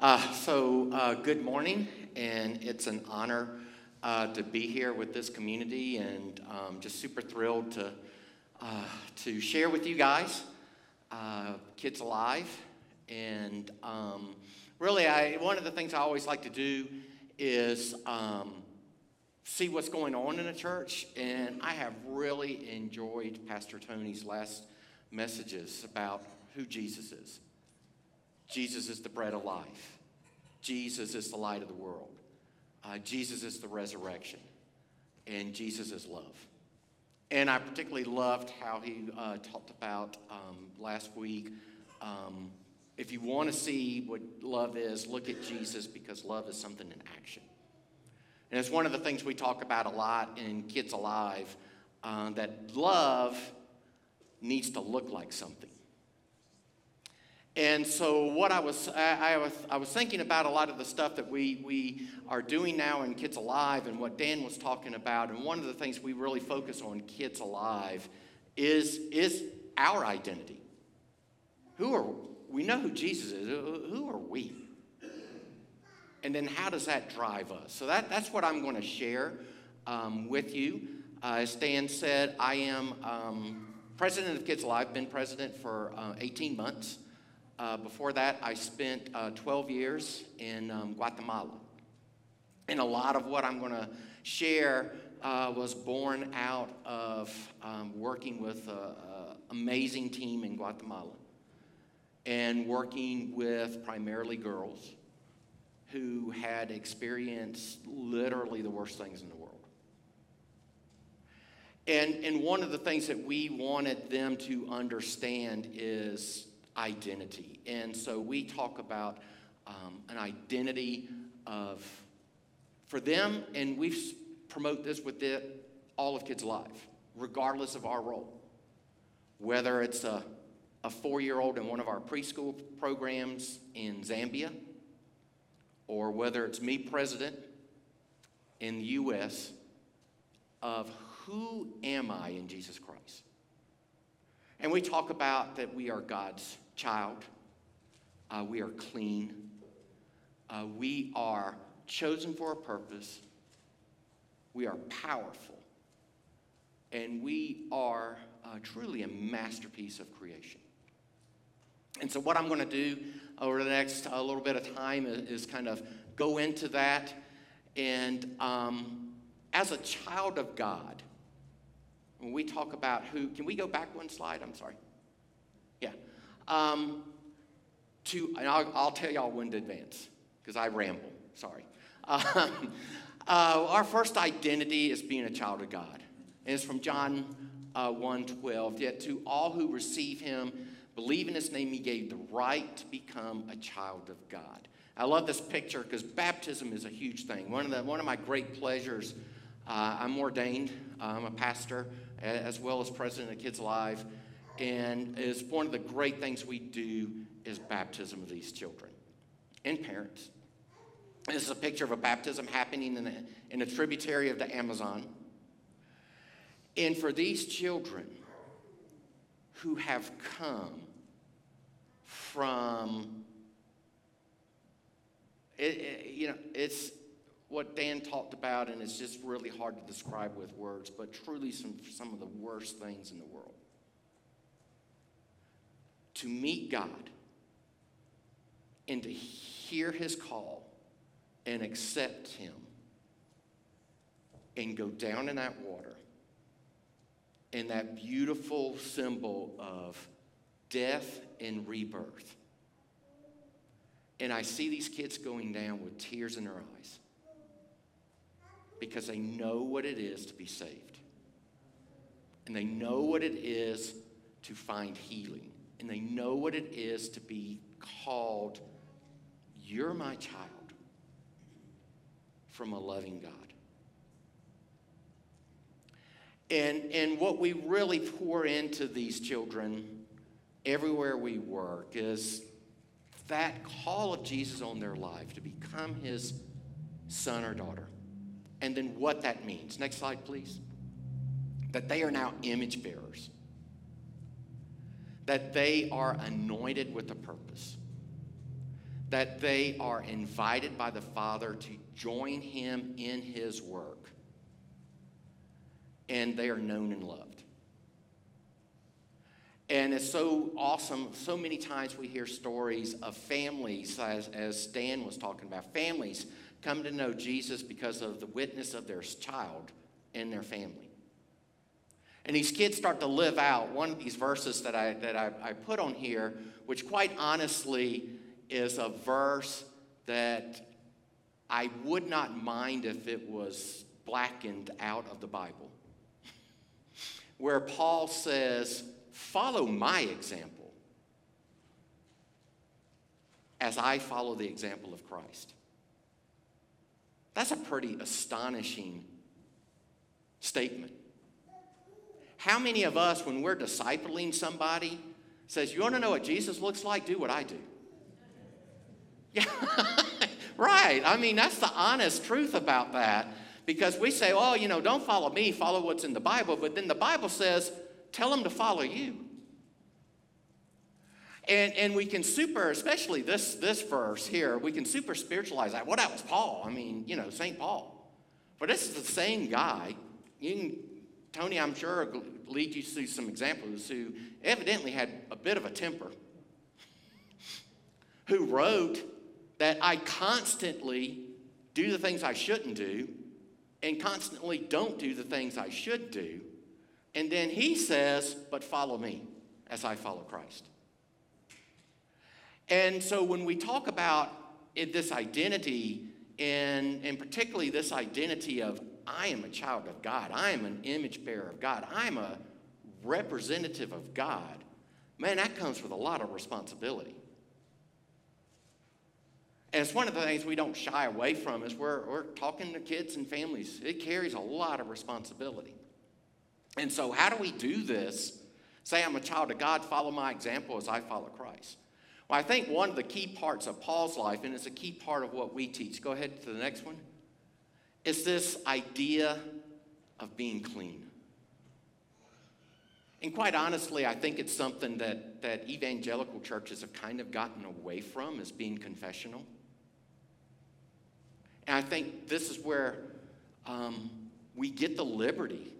Uh, so, uh, good morning, and it's an honor uh, to be here with this community, and um, just super thrilled to uh, to share with you guys, uh, Kids Alive, and um, really, I one of the things I always like to do is um, see what's going on in a church, and I have really enjoyed Pastor Tony's last messages about who Jesus is. Jesus is the bread of life. Jesus is the light of the world. Uh, Jesus is the resurrection. And Jesus is love. And I particularly loved how he uh, talked about um, last week. Um, if you want to see what love is, look at Jesus because love is something in action. And it's one of the things we talk about a lot in Kids Alive uh, that love needs to look like something. And so, what I was, I, I, was, I was thinking about a lot of the stuff that we, we are doing now in Kids Alive and what Dan was talking about. And one of the things we really focus on Kids Alive is, is our identity. Who are, we know who Jesus is. Who are we? And then how does that drive us? So, that, that's what I'm going to share um, with you. Uh, as Dan said, I am um, president of Kids Alive, been president for uh, 18 months. Uh, before that, I spent uh, 12 years in um, Guatemala. And a lot of what I'm going to share uh, was born out of um, working with an amazing team in Guatemala and working with primarily girls who had experienced literally the worst things in the world. And, and one of the things that we wanted them to understand is identity. And so we talk about um, an identity of, for them, and we promote this with the, all of Kids Alive, regardless of our role. Whether it's a, a four year old in one of our preschool programs in Zambia, or whether it's me, president, in the U.S., of who am I in Jesus Christ? And we talk about that we are God's child. Uh, we are clean. Uh, we are chosen for a purpose. We are powerful. And we are uh, truly a masterpiece of creation. And so, what I'm going to do over the next a little bit of time is, is kind of go into that. And um, as a child of God, when we talk about who, can we go back one slide? I'm sorry. Um, to, and I'll, I'll, tell y'all when to advance because I ramble. Sorry. Uh, our first identity is being a child of God. And it's from John uh, 1 12. Yet to all who receive him, believe in his name, he gave the right to become a child of God. I love this picture because baptism is a huge thing. One of, the, one of my great pleasures, uh, I'm ordained, I'm a pastor, as well as president of Kids Alive. And is one of the great things we do is baptism of these children and parents. This is a picture of a baptism happening in a, in a tributary of the Amazon. And for these children who have come from, it, it, you know, it's what Dan talked about, and it's just really hard to describe with words, but truly some, some of the worst things in the world to meet God and to hear his call and accept him and go down in that water and that beautiful symbol of death and rebirth. And I see these kids going down with tears in their eyes because they know what it is to be saved. And they know what it is to find healing and they know what it is to be called, You're my child, from a loving God. And, and what we really pour into these children everywhere we work is that call of Jesus on their life to become his son or daughter. And then what that means. Next slide, please. That they are now image bearers that they are anointed with a purpose, that they are invited by the Father to join him in his work. And they are known and loved. And it's so awesome. So many times we hear stories of families, as, as Stan was talking about, families come to know Jesus because of the witness of their child in their family. And these kids start to live out one of these verses that I, that I, I put on here, which quite honestly is a verse that I would not mind if it was blackened out of the Bible, where Paul says, Follow my example as I follow the example of Christ. That's a pretty astonishing statement. How many of us, when we're discipling somebody, says, You want to know what Jesus looks like? Do what I do. Yeah, right. I mean, that's the honest truth about that. Because we say, Oh, you know, don't follow me, follow what's in the Bible. But then the Bible says, Tell them to follow you. And, and we can super, especially this, this verse here, we can super spiritualize that. Well, that was Paul. I mean, you know, St. Paul. But this is the same guy. You can, Tony, I'm sure, lead you to some examples who evidently had a bit of a temper, who wrote that I constantly do the things I shouldn't do and constantly don't do the things I should do. And then he says, But follow me as I follow Christ. And so when we talk about this identity, and, and particularly this identity of I am a child of God, I am an image bearer of God, I'm a representative of God, man, that comes with a lot of responsibility. And it's one of the things we don't shy away from is we're, we're talking to kids and families. It carries a lot of responsibility. And so how do we do this? Say I'm a child of God, follow my example as I follow Christ. Well, I think one of the key parts of Paul's life, and it's a key part of what we teach, go ahead to the next one, is this idea of being clean. And quite honestly, I think it's something that, that evangelical churches have kind of gotten away from as being confessional. And I think this is where um, we get the liberty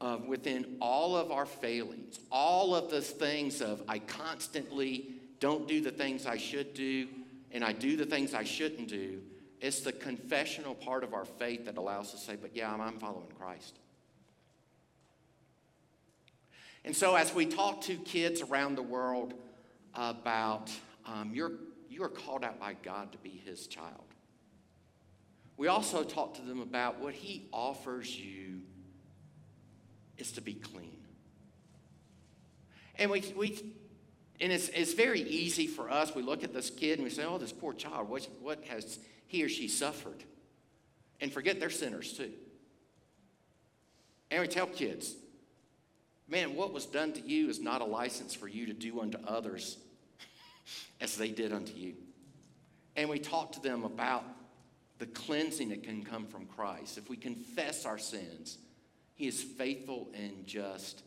of within all of our failings, all of the things of I constantly don't do the things I should do, and I do the things I shouldn't do. It's the confessional part of our faith that allows us to say, but yeah, I'm, I'm following Christ. And so, as we talk to kids around the world about um, you're, you are called out by God to be His child, we also talk to them about what He offers you is to be clean. And we, we and it's, it's very easy for us. We look at this kid and we say, oh, this poor child, what, what has he or she suffered? And forget they're sinners too. And we tell kids, man, what was done to you is not a license for you to do unto others as they did unto you. And we talk to them about the cleansing that can come from Christ. If we confess our sins, He is faithful and just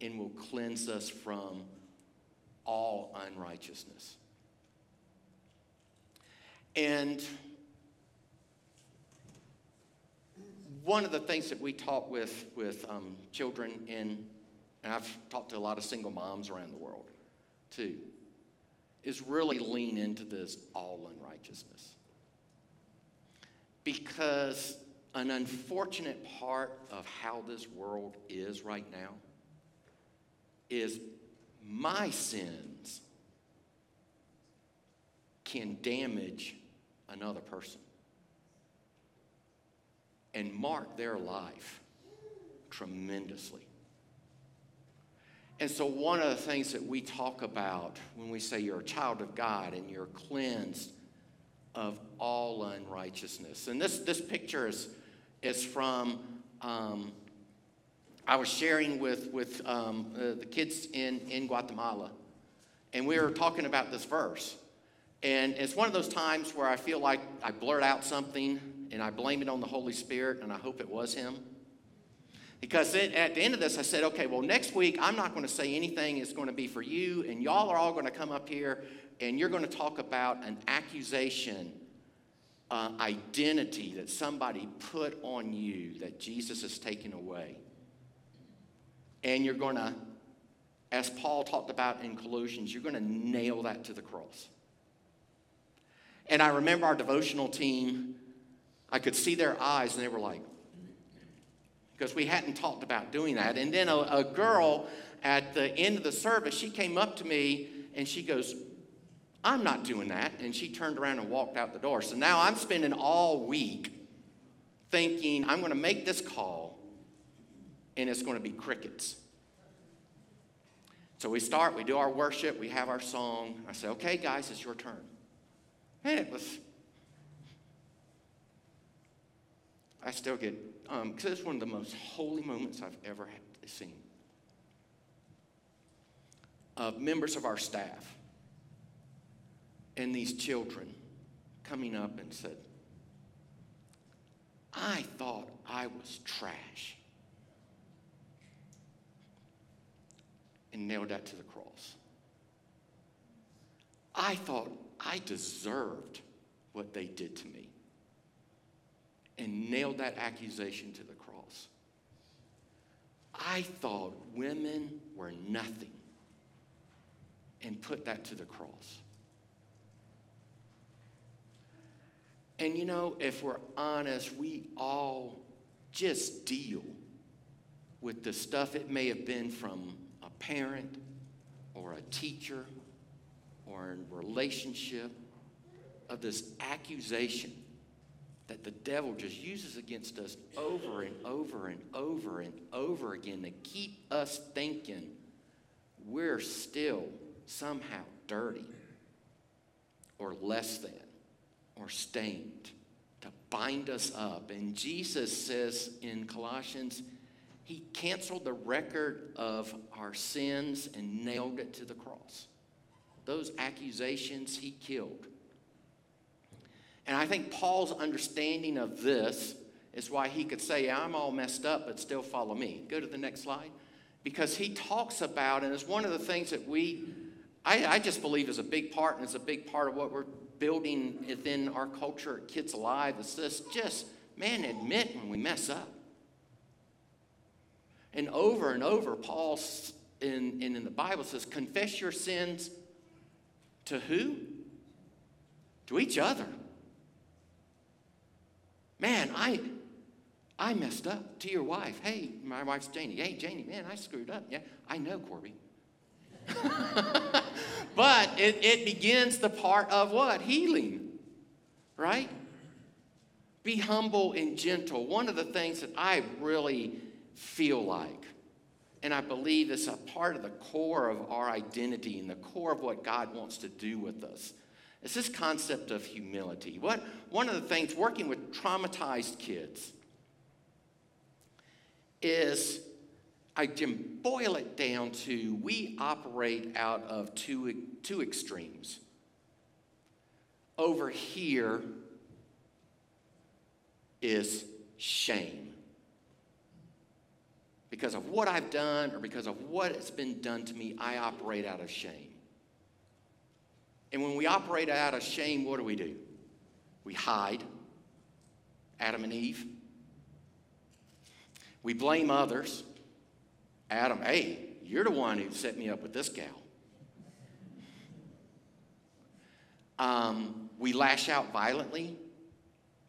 and will cleanse us from all unrighteousness. And one of the things that we talk with, with um, children in, and I've talked to a lot of single moms around the world too, is really lean into this all unrighteousness. Because an unfortunate part of how this world is right now is my sins can damage another person and mark their life tremendously. And so, one of the things that we talk about when we say you're a child of God and you're cleansed of all unrighteousness, and this, this picture is, is from um, I was sharing with, with um, uh, the kids in, in Guatemala, and we were talking about this verse. And it's one of those times where I feel like I blurt out something and I blame it on the Holy Spirit, and I hope it was Him. Because it, at the end of this, I said, okay, well, next week, I'm not going to say anything. It's going to be for you, and y'all are all going to come up here, and you're going to talk about an accusation, uh, identity that somebody put on you that Jesus has taken away. And you're going to, as Paul talked about in Colossians, you're going to nail that to the cross. And I remember our devotional team, I could see their eyes, and they were like, because we hadn't talked about doing that. And then a, a, girl at the end of the service, she came up to me and she goes, I'm not doing that. And she turned around and walked out the door. So now I'm spending all week thinking, I'm going to make this call and it's going to be crickets. So we start, we do our worship, we have our song. I say, okay, guys, it's your turn. It was, I still get um, because it's one of the most holy moments I've ever seen. Of members of our staff and these children coming up and said, I thought I was trash. And nailed that to the cross. I thought I deserved what they did to me and nailed that accusation to the cross. I thought women were nothing and put that to the cross. And you know, if we're honest, we all just deal with the stuff it may have been from a parent or a teacher or in relationship of this accusation that the devil just uses against us over and over and over and over again to keep us thinking we're still somehow dirty or less than or stained to bind us up. And Jesus says in Colossians, he canceled the record of our sins and nailed it to the cross. Those accusations he killed. And I think Paul's understanding of this is why he could say, I'm all messed up, but still follow me. Go to the next slide. Because he talks about, and it's one of the things that we, I, I just believe is a big part, and it's a big part of what we're building within our culture Kids Alive, is this just, man, admit when we mess up. And over and over, Paul in, in, in the Bible says, confess your sins to who? To each other. Man, I I messed up to your wife. Hey, my wife's Janie. Hey, Janie, man, I screwed up. Yeah, I know, Corby. but it, it begins the part of what? Healing, right? Be humble and gentle. One of the things that I really feel like, and I believe it's a part of the core of our identity and the core of what God wants to do with us, it's this concept of humility. What, one of the things working with traumatized kids is I can boil it down to we operate out of two, two extremes. Over here is shame. Because of what I've done or because of what has been done to me, I operate out of shame. And when we operate out of shame, what do we do? We hide. Adam and Eve. We blame others. Adam, hey, you're the one who set me up with this gal. Um, we lash out violently.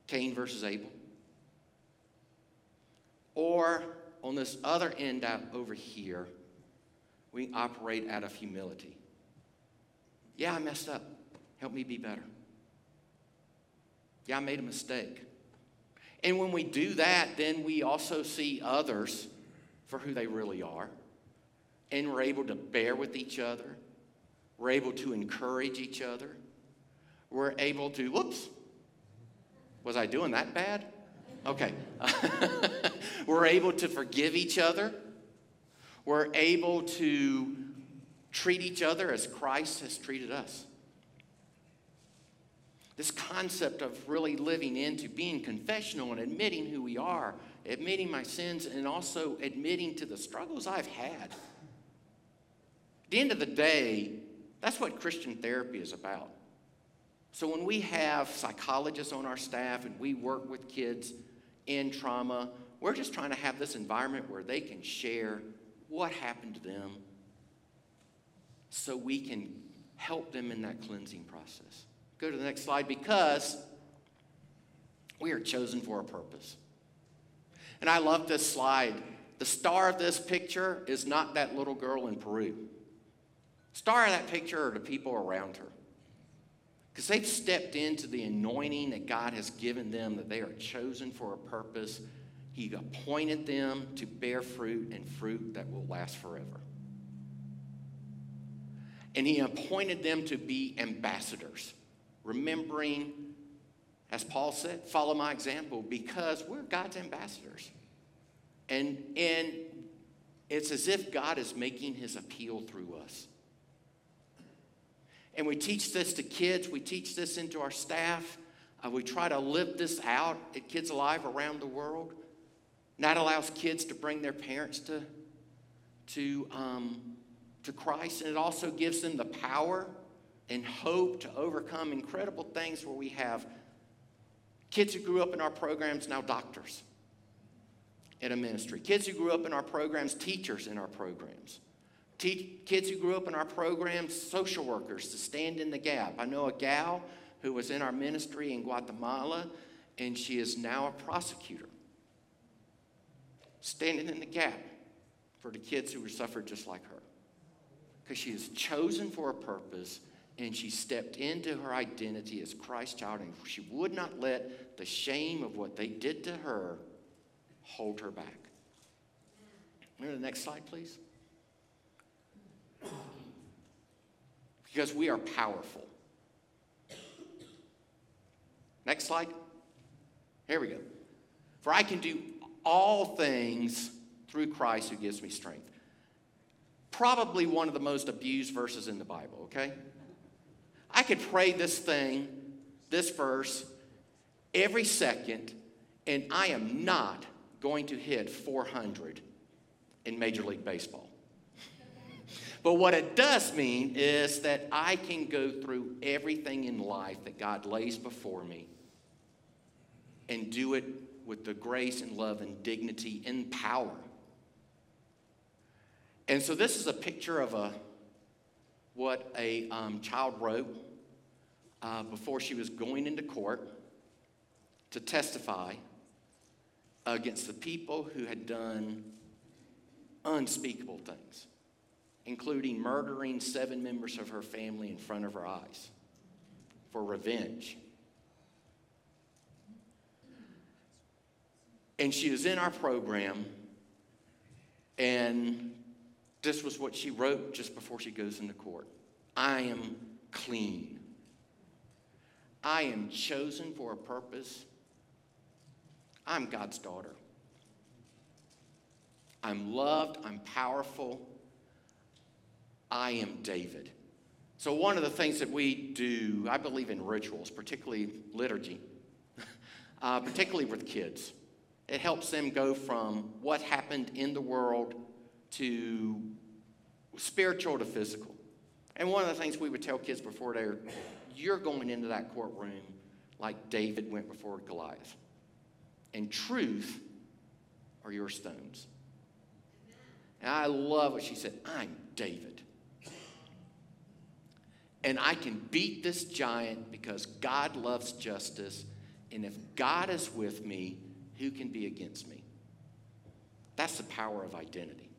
Cain versus Abel. Or on this other end out over here, we operate out of humility. Yeah, I messed up. Help me be better. Yeah, I made a mistake. And when we do that, then we also see others for who they really are. And we're able to bear with each other. We're able to encourage each other. We're able to, whoops, was I doing that bad? Okay. we're able to forgive each other. We're able to treat each other as Christ has treated us. This concept of really living into being confessional and admitting who we are admitting my sins, and also admitting to the struggles I've had. At the end of the day, that's what Christian therapy is about. So when we have psychologists on our staff and we work with kids in trauma, we're just trying to have this environment where they can share what happened to them so we can help them in that cleansing process. Go to the next slide because we are chosen for a purpose. And I love this slide. The star of this picture is not that little girl in Peru. Star of that picture are the people around her. Because they've stepped into the anointing that God has given them, that they are chosen for a purpose. He appointed them to bear fruit and fruit that will last forever. And He appointed them to be ambassadors, remembering, as Paul said, follow my example, because we're God's ambassadors. And, and it's as if God is making His appeal through us. And we teach this to kids, we teach this into our staff. Uh, we try to live this out at Kids Alive around the world. That allows kids to bring their parents to, to, um, to Christ. And it also gives them the power and hope to overcome incredible things where we have kids who grew up in our programs now doctors in a ministry, kids who grew up in our programs, teachers in our programs. Kids who grew up in our programs, social workers to stand in the gap. I know a gal who was in our ministry in Guatemala, and she is now a prosecutor, standing in the gap for the kids who were suffered just like her. Because she is chosen for a purpose and she stepped into her identity as Christ's child, and she would not let the shame of what they did to her hold her back. To the next slide, please. Because we are powerful. Next slide. Here we go. For I can do all things through Christ who gives me strength. Probably one of the most abused verses in the Bible, okay? I could pray this thing, this verse, every second, and I am not going to hit 400 in Major League Baseball. But what it does mean is that I can go through everything in life that God lays before me and do it with the grace and love and dignity and power. And so this is a picture of a what a um, child wrote uh, before she was going into court to testify against the people who had done unspeakable things including murdering seven members of her family in front of her eyes for revenge. And she was in our program, and this was what she wrote just before she goes into court I am clean. I am chosen for a purpose. I'm God's daughter. I'm loved, I'm powerful, I am David. So, one of the things that we do, I believe in rituals, particularly liturgy, uh, particularly with kids. It helps them go from what happened in the world to spiritual to physical. And one of the things we would tell kids before they're, you're going into that courtroom like David went before Goliath. And truth are your stones. And I love what she said I'm David. And I can beat this giant because God loves justice. And if God is with me, who can be against me? That's the power of identity.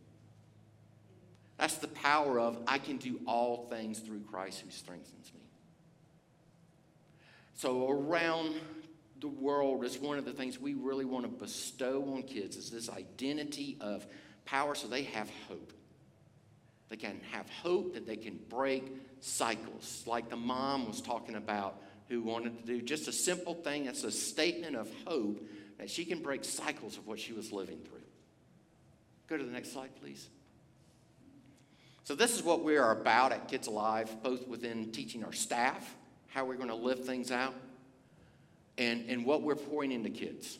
That's the power of I can do all things through Christ who strengthens me. So around the world is one of the things we really want to bestow on kids is this identity of power so they have hope. They can have hope that they can break cycles, like the mom was talking about, who wanted to do just a simple thing that's a statement of hope that she can break cycles of what she was living through. Go to the next slide, please. So, this is what we are about at Kids Alive, both within teaching our staff, how we're going to live things out, and, and what we're pouring into kids.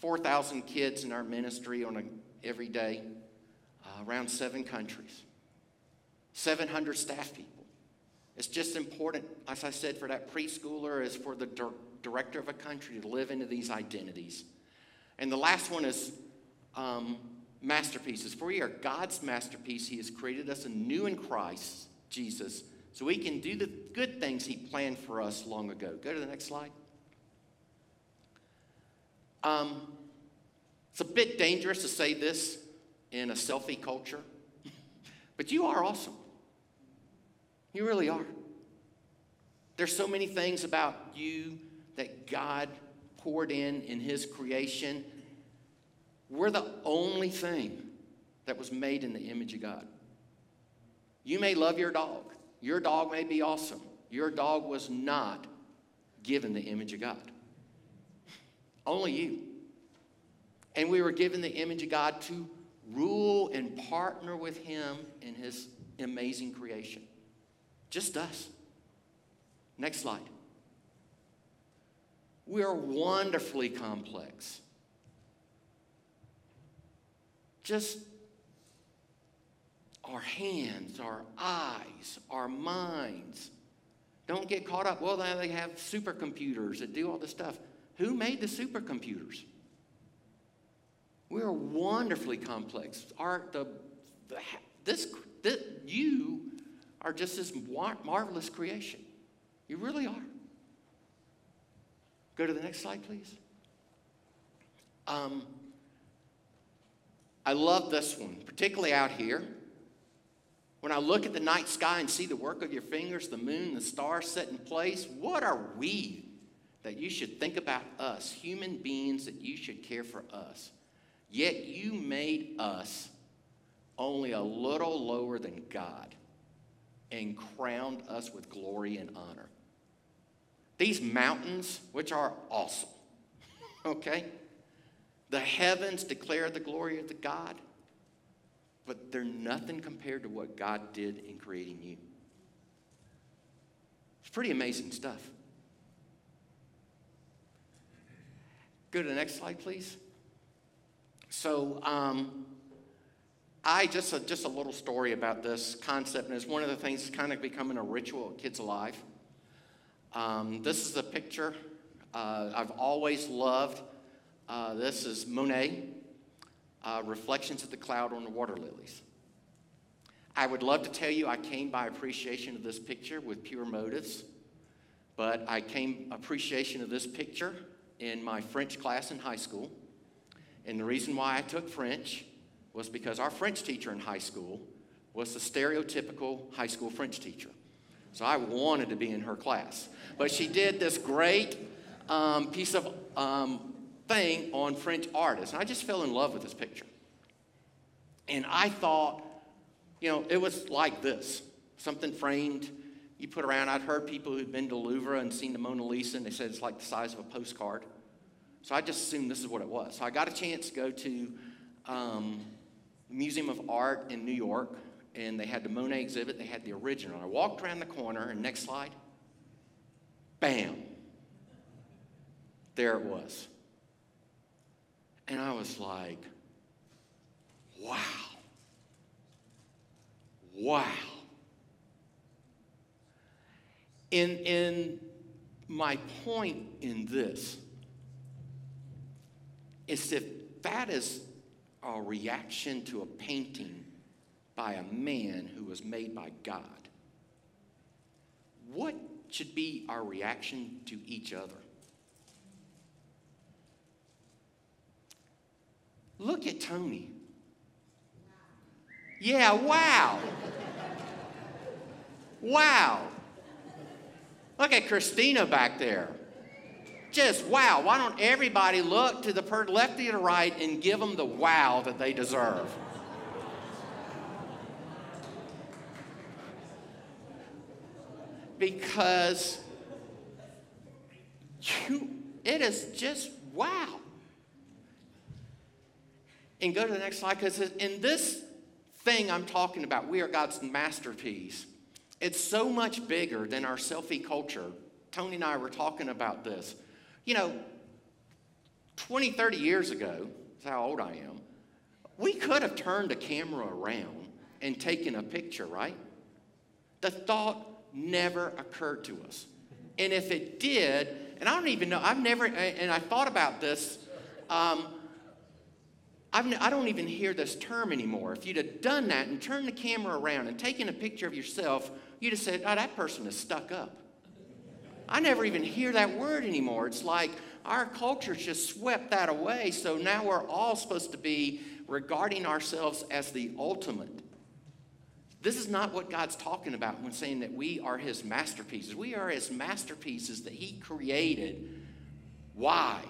4,000 kids in our ministry on a, every day, uh, around seven countries, 700 staff people. It's just important, as I said, for that preschooler as for the dir- director of a country to live into these identities. And the last one is um, masterpieces. For we are God's masterpiece. He has created us anew in Christ Jesus so we can do the good things He planned for us long ago. Go to the next slide. Um, it's a bit dangerous to say this in a selfie culture, but you are awesome. You really are. There's so many things about you that God poured in in His creation. We're the only thing that was made in the image of God. You may love your dog. Your dog may be awesome. Your dog was not given the image of God. Only you. And we were given the image of God to rule and partner with Him in His amazing creation. Just us. Next slide. We are wonderfully complex. Just our hands, our eyes, our minds. Don't get caught up. Well, now they have supercomputers that do all this stuff. Who made the supercomputers? We are wonderfully complex. Our, the, the, this, this, you are just this marvelous creation. You really are. Go to the next slide, please. Um, I love this one, particularly out here. When I look at the night sky and see the work of your fingers, the moon, the stars set in place, what are we that you should think about us, human beings, that you should care for us? Yet you made us only a little lower than God and crowned us with glory and honor. These mountains, which are awesome, okay? The heavens declare the glory of the God but they're nothing compared to what God did in creating you. It's pretty amazing stuff. Go to the next slide, please. So, um, I just a, just a little story about this concept, and it's one of the things that's kind of becoming a ritual at Kids Alive. Um, this is a picture uh, I've always loved. Uh, this is Monet uh, reflections of the cloud on the water lilies. I would love to tell you I came by appreciation of this picture with pure motives, but I came appreciation of this picture in my French class in high school. And the reason why I took French was because our French teacher in high school was the stereotypical high school French teacher. So I wanted to be in her class. But she did this great um, piece of um, thing on French artists. And I just fell in love with this picture. And I thought, you know, it was like this something framed, you put around. I'd heard people who'd been to Louvre and seen the Mona Lisa, and they said it's like the size of a postcard. So I just assumed this is what it was. So I got a chance to go to um, Museum of Art in New York, and they had the Monet exhibit, they had the original. I walked around the corner, and next slide, bam, there it was. And I was like, wow. Wow. In, in my point in this is that that is a reaction to a painting by a man who was made by God. What should be our reaction to each other? Look at Tony. Yeah, wow. Wow. Look at Christina back there. Just wow. Why don't everybody look to the per- left to the right and give them the wow that they deserve? Because you, it is just wow and go to the next slide because in this thing I'm talking about, we are God's masterpiece. It's so much bigger than our selfie culture. Tony and I were talking about this. You know, 20, 30 years ago, that's how old I am, we could have turned a camera around and taken a picture, right? The thought never occurred to us. And if it did, and I don't even know, I've never, and I thought about this, um, I've, I don't even hear this term anymore. If you'd have done that and turned the camera around and taken a picture of yourself, you'd have said, oh, that person is stuck up. I never even hear that word anymore. It's like our culture's just swept that away. So now we're all supposed to be regarding ourselves as the ultimate. This is not what God's talking about when saying that we are His masterpieces. We are His masterpieces that He created. Why?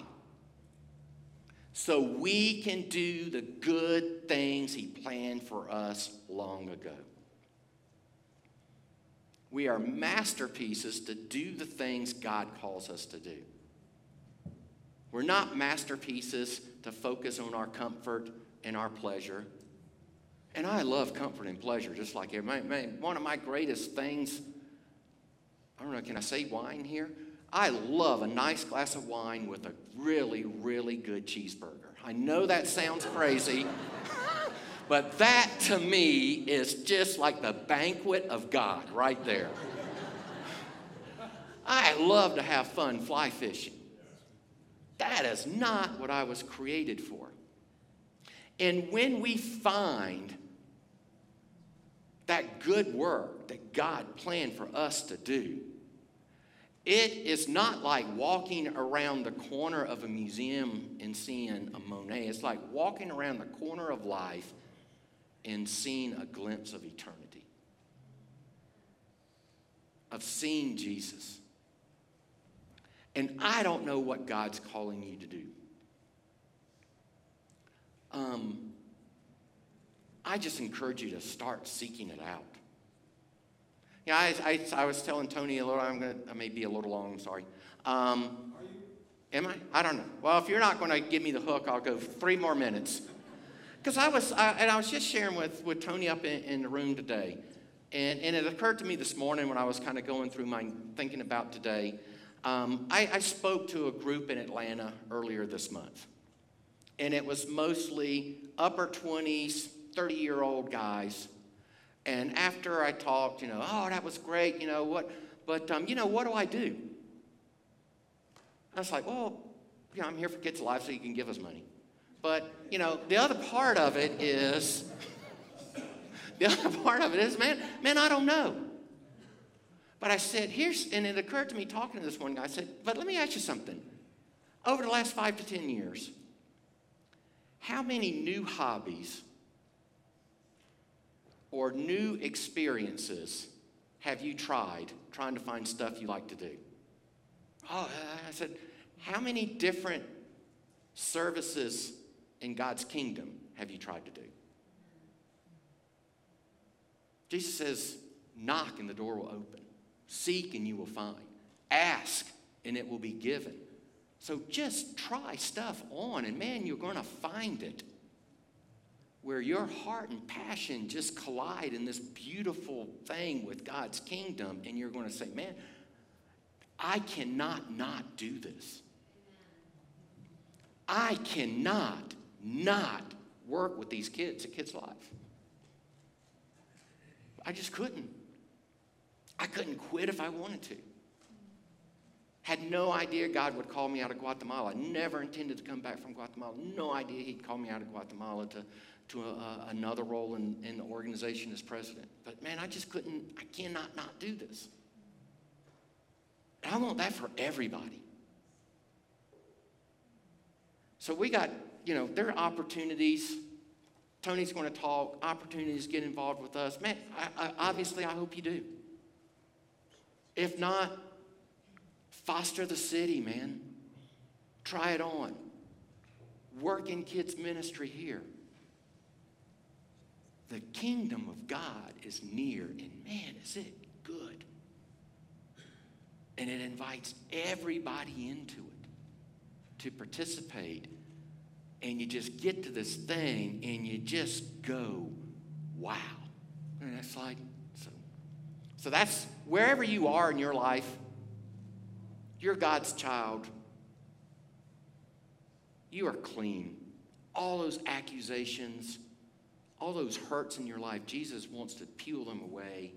So we can do the good things He planned for us long ago. We are masterpieces to do the things God calls us to do. We're not masterpieces to focus on our comfort and our pleasure. And I love comfort and pleasure just like everybody. One of my greatest things, I don't know, can I say wine here? I love a nice glass of wine with a really, really good cheeseburger. I know that sounds crazy, but that to me is just like the banquet of God right there. I love to have fun fly fishing. That is not what I was created for. And when we find that good work that God planned for us to do. It is not like walking around the corner of a museum and seeing a Monet. It's like walking around the corner of life and seeing a glimpse of eternity, of seeing Jesus. And I don't know what God's calling you to do. Um, I just encourage you to start seeking it out. Yeah, I, I, I was telling Tony a little, I'm gonna, I may be a little long, sorry. Um, am I? I don't know. Well, if you're not going to give me the hook, I'll go three more minutes. Because I was, I, and I was just sharing with, with Tony up in, in the room today. And, and it occurred to me this morning when I was kind of going through my thinking about today. Um, I, I spoke to a group in Atlanta earlier this month. And it was mostly upper 20s, 30 year old guys. And after I talked, you know, oh, that was great, you know, what, but, um, you know, what do I do? I was like, well, you know, I'm here for Kids Alive so you can give us money. But, you know, the other part of it is, the other part of it is, man, man, I don't know. But I said, here's, and it occurred to me talking to this one guy, I said, but let me ask you something. Over the last five to 10 years, how many new hobbies or new experiences have you tried trying to find stuff you like to do? Oh, I said, how many different services in God's kingdom have you tried to do? Jesus says, knock and the door will open. Seek and you will find. Ask and it will be given. So just try stuff on, and man, you're going to find it where your heart and passion just collide in this beautiful thing with God's kingdom, and you're going to say, Man, I cannot not do this. I cannot not work with these kids a Kids Alive. I just couldn't. I couldn't quit if I wanted to. Had no idea God would call me out of Guatemala. Never intended to come back from Guatemala. No idea He'd call me out of Guatemala to to a, another role in, in the organization as president. But man, I just couldn't, I cannot not do this. And I want that for everybody. So we got, you know, there are opportunities. Tony's going to talk, opportunities get involved with us. Man, I, I, obviously, I hope you do. If not, foster the city, man. Try it on. Work in kids' ministry here. The kingdom of God is near, and man, is it good. And it invites everybody into it to participate. And you just get to this thing and you just go, wow. And that's like, so, so that's wherever you are in your life, you're God's child. You are clean. All those accusations, all those hurts in your life, Jesus wants to peel them away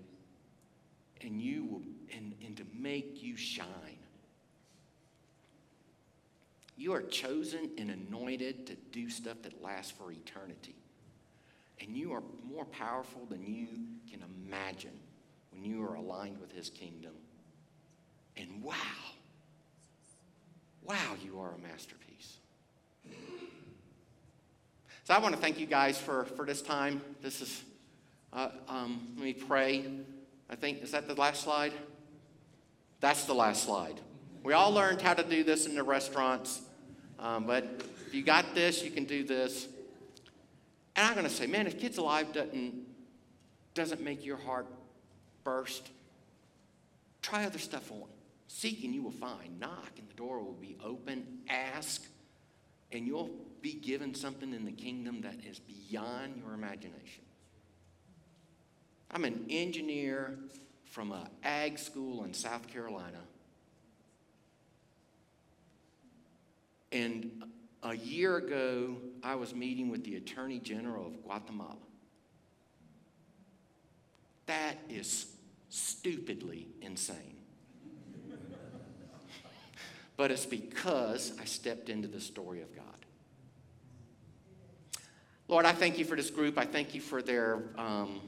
and you will and, and to make you shine. You are chosen and anointed to do stuff that lasts for eternity. And you are more powerful than you can imagine when you are aligned with his kingdom. And wow, wow, you are a masterpiece. So I want to thank you guys for, for this time. This is, uh, um, let me pray. I think, is that the last slide? That's the last slide. We all learned how to do this in the restaurants, um, but if you got this, you can do this. And I'm going to say, man, if Kids Alive doesn't, doesn't make your heart burst, try other stuff on. Seek and you will find. Knock and the door will be open. Ask and you'll be given something in the kingdom that is beyond your imagination. I'm an engineer from an ag school in South Carolina. And a year ago, I was meeting with the Attorney General of Guatemala. That is stupidly insane. but it's because I stepped into the story of God. Lord, I thank you for this group. I thank you for their. Um,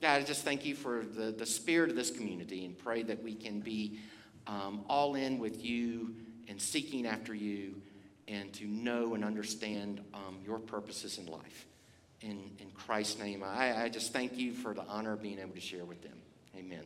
God, I just thank you for the, the spirit of this community and pray that we can be um, all in with you and seeking after you and to know and understand um, your purposes in life. In, in Christ's name, I, I just thank you for the honor of being able to share with them. Amen.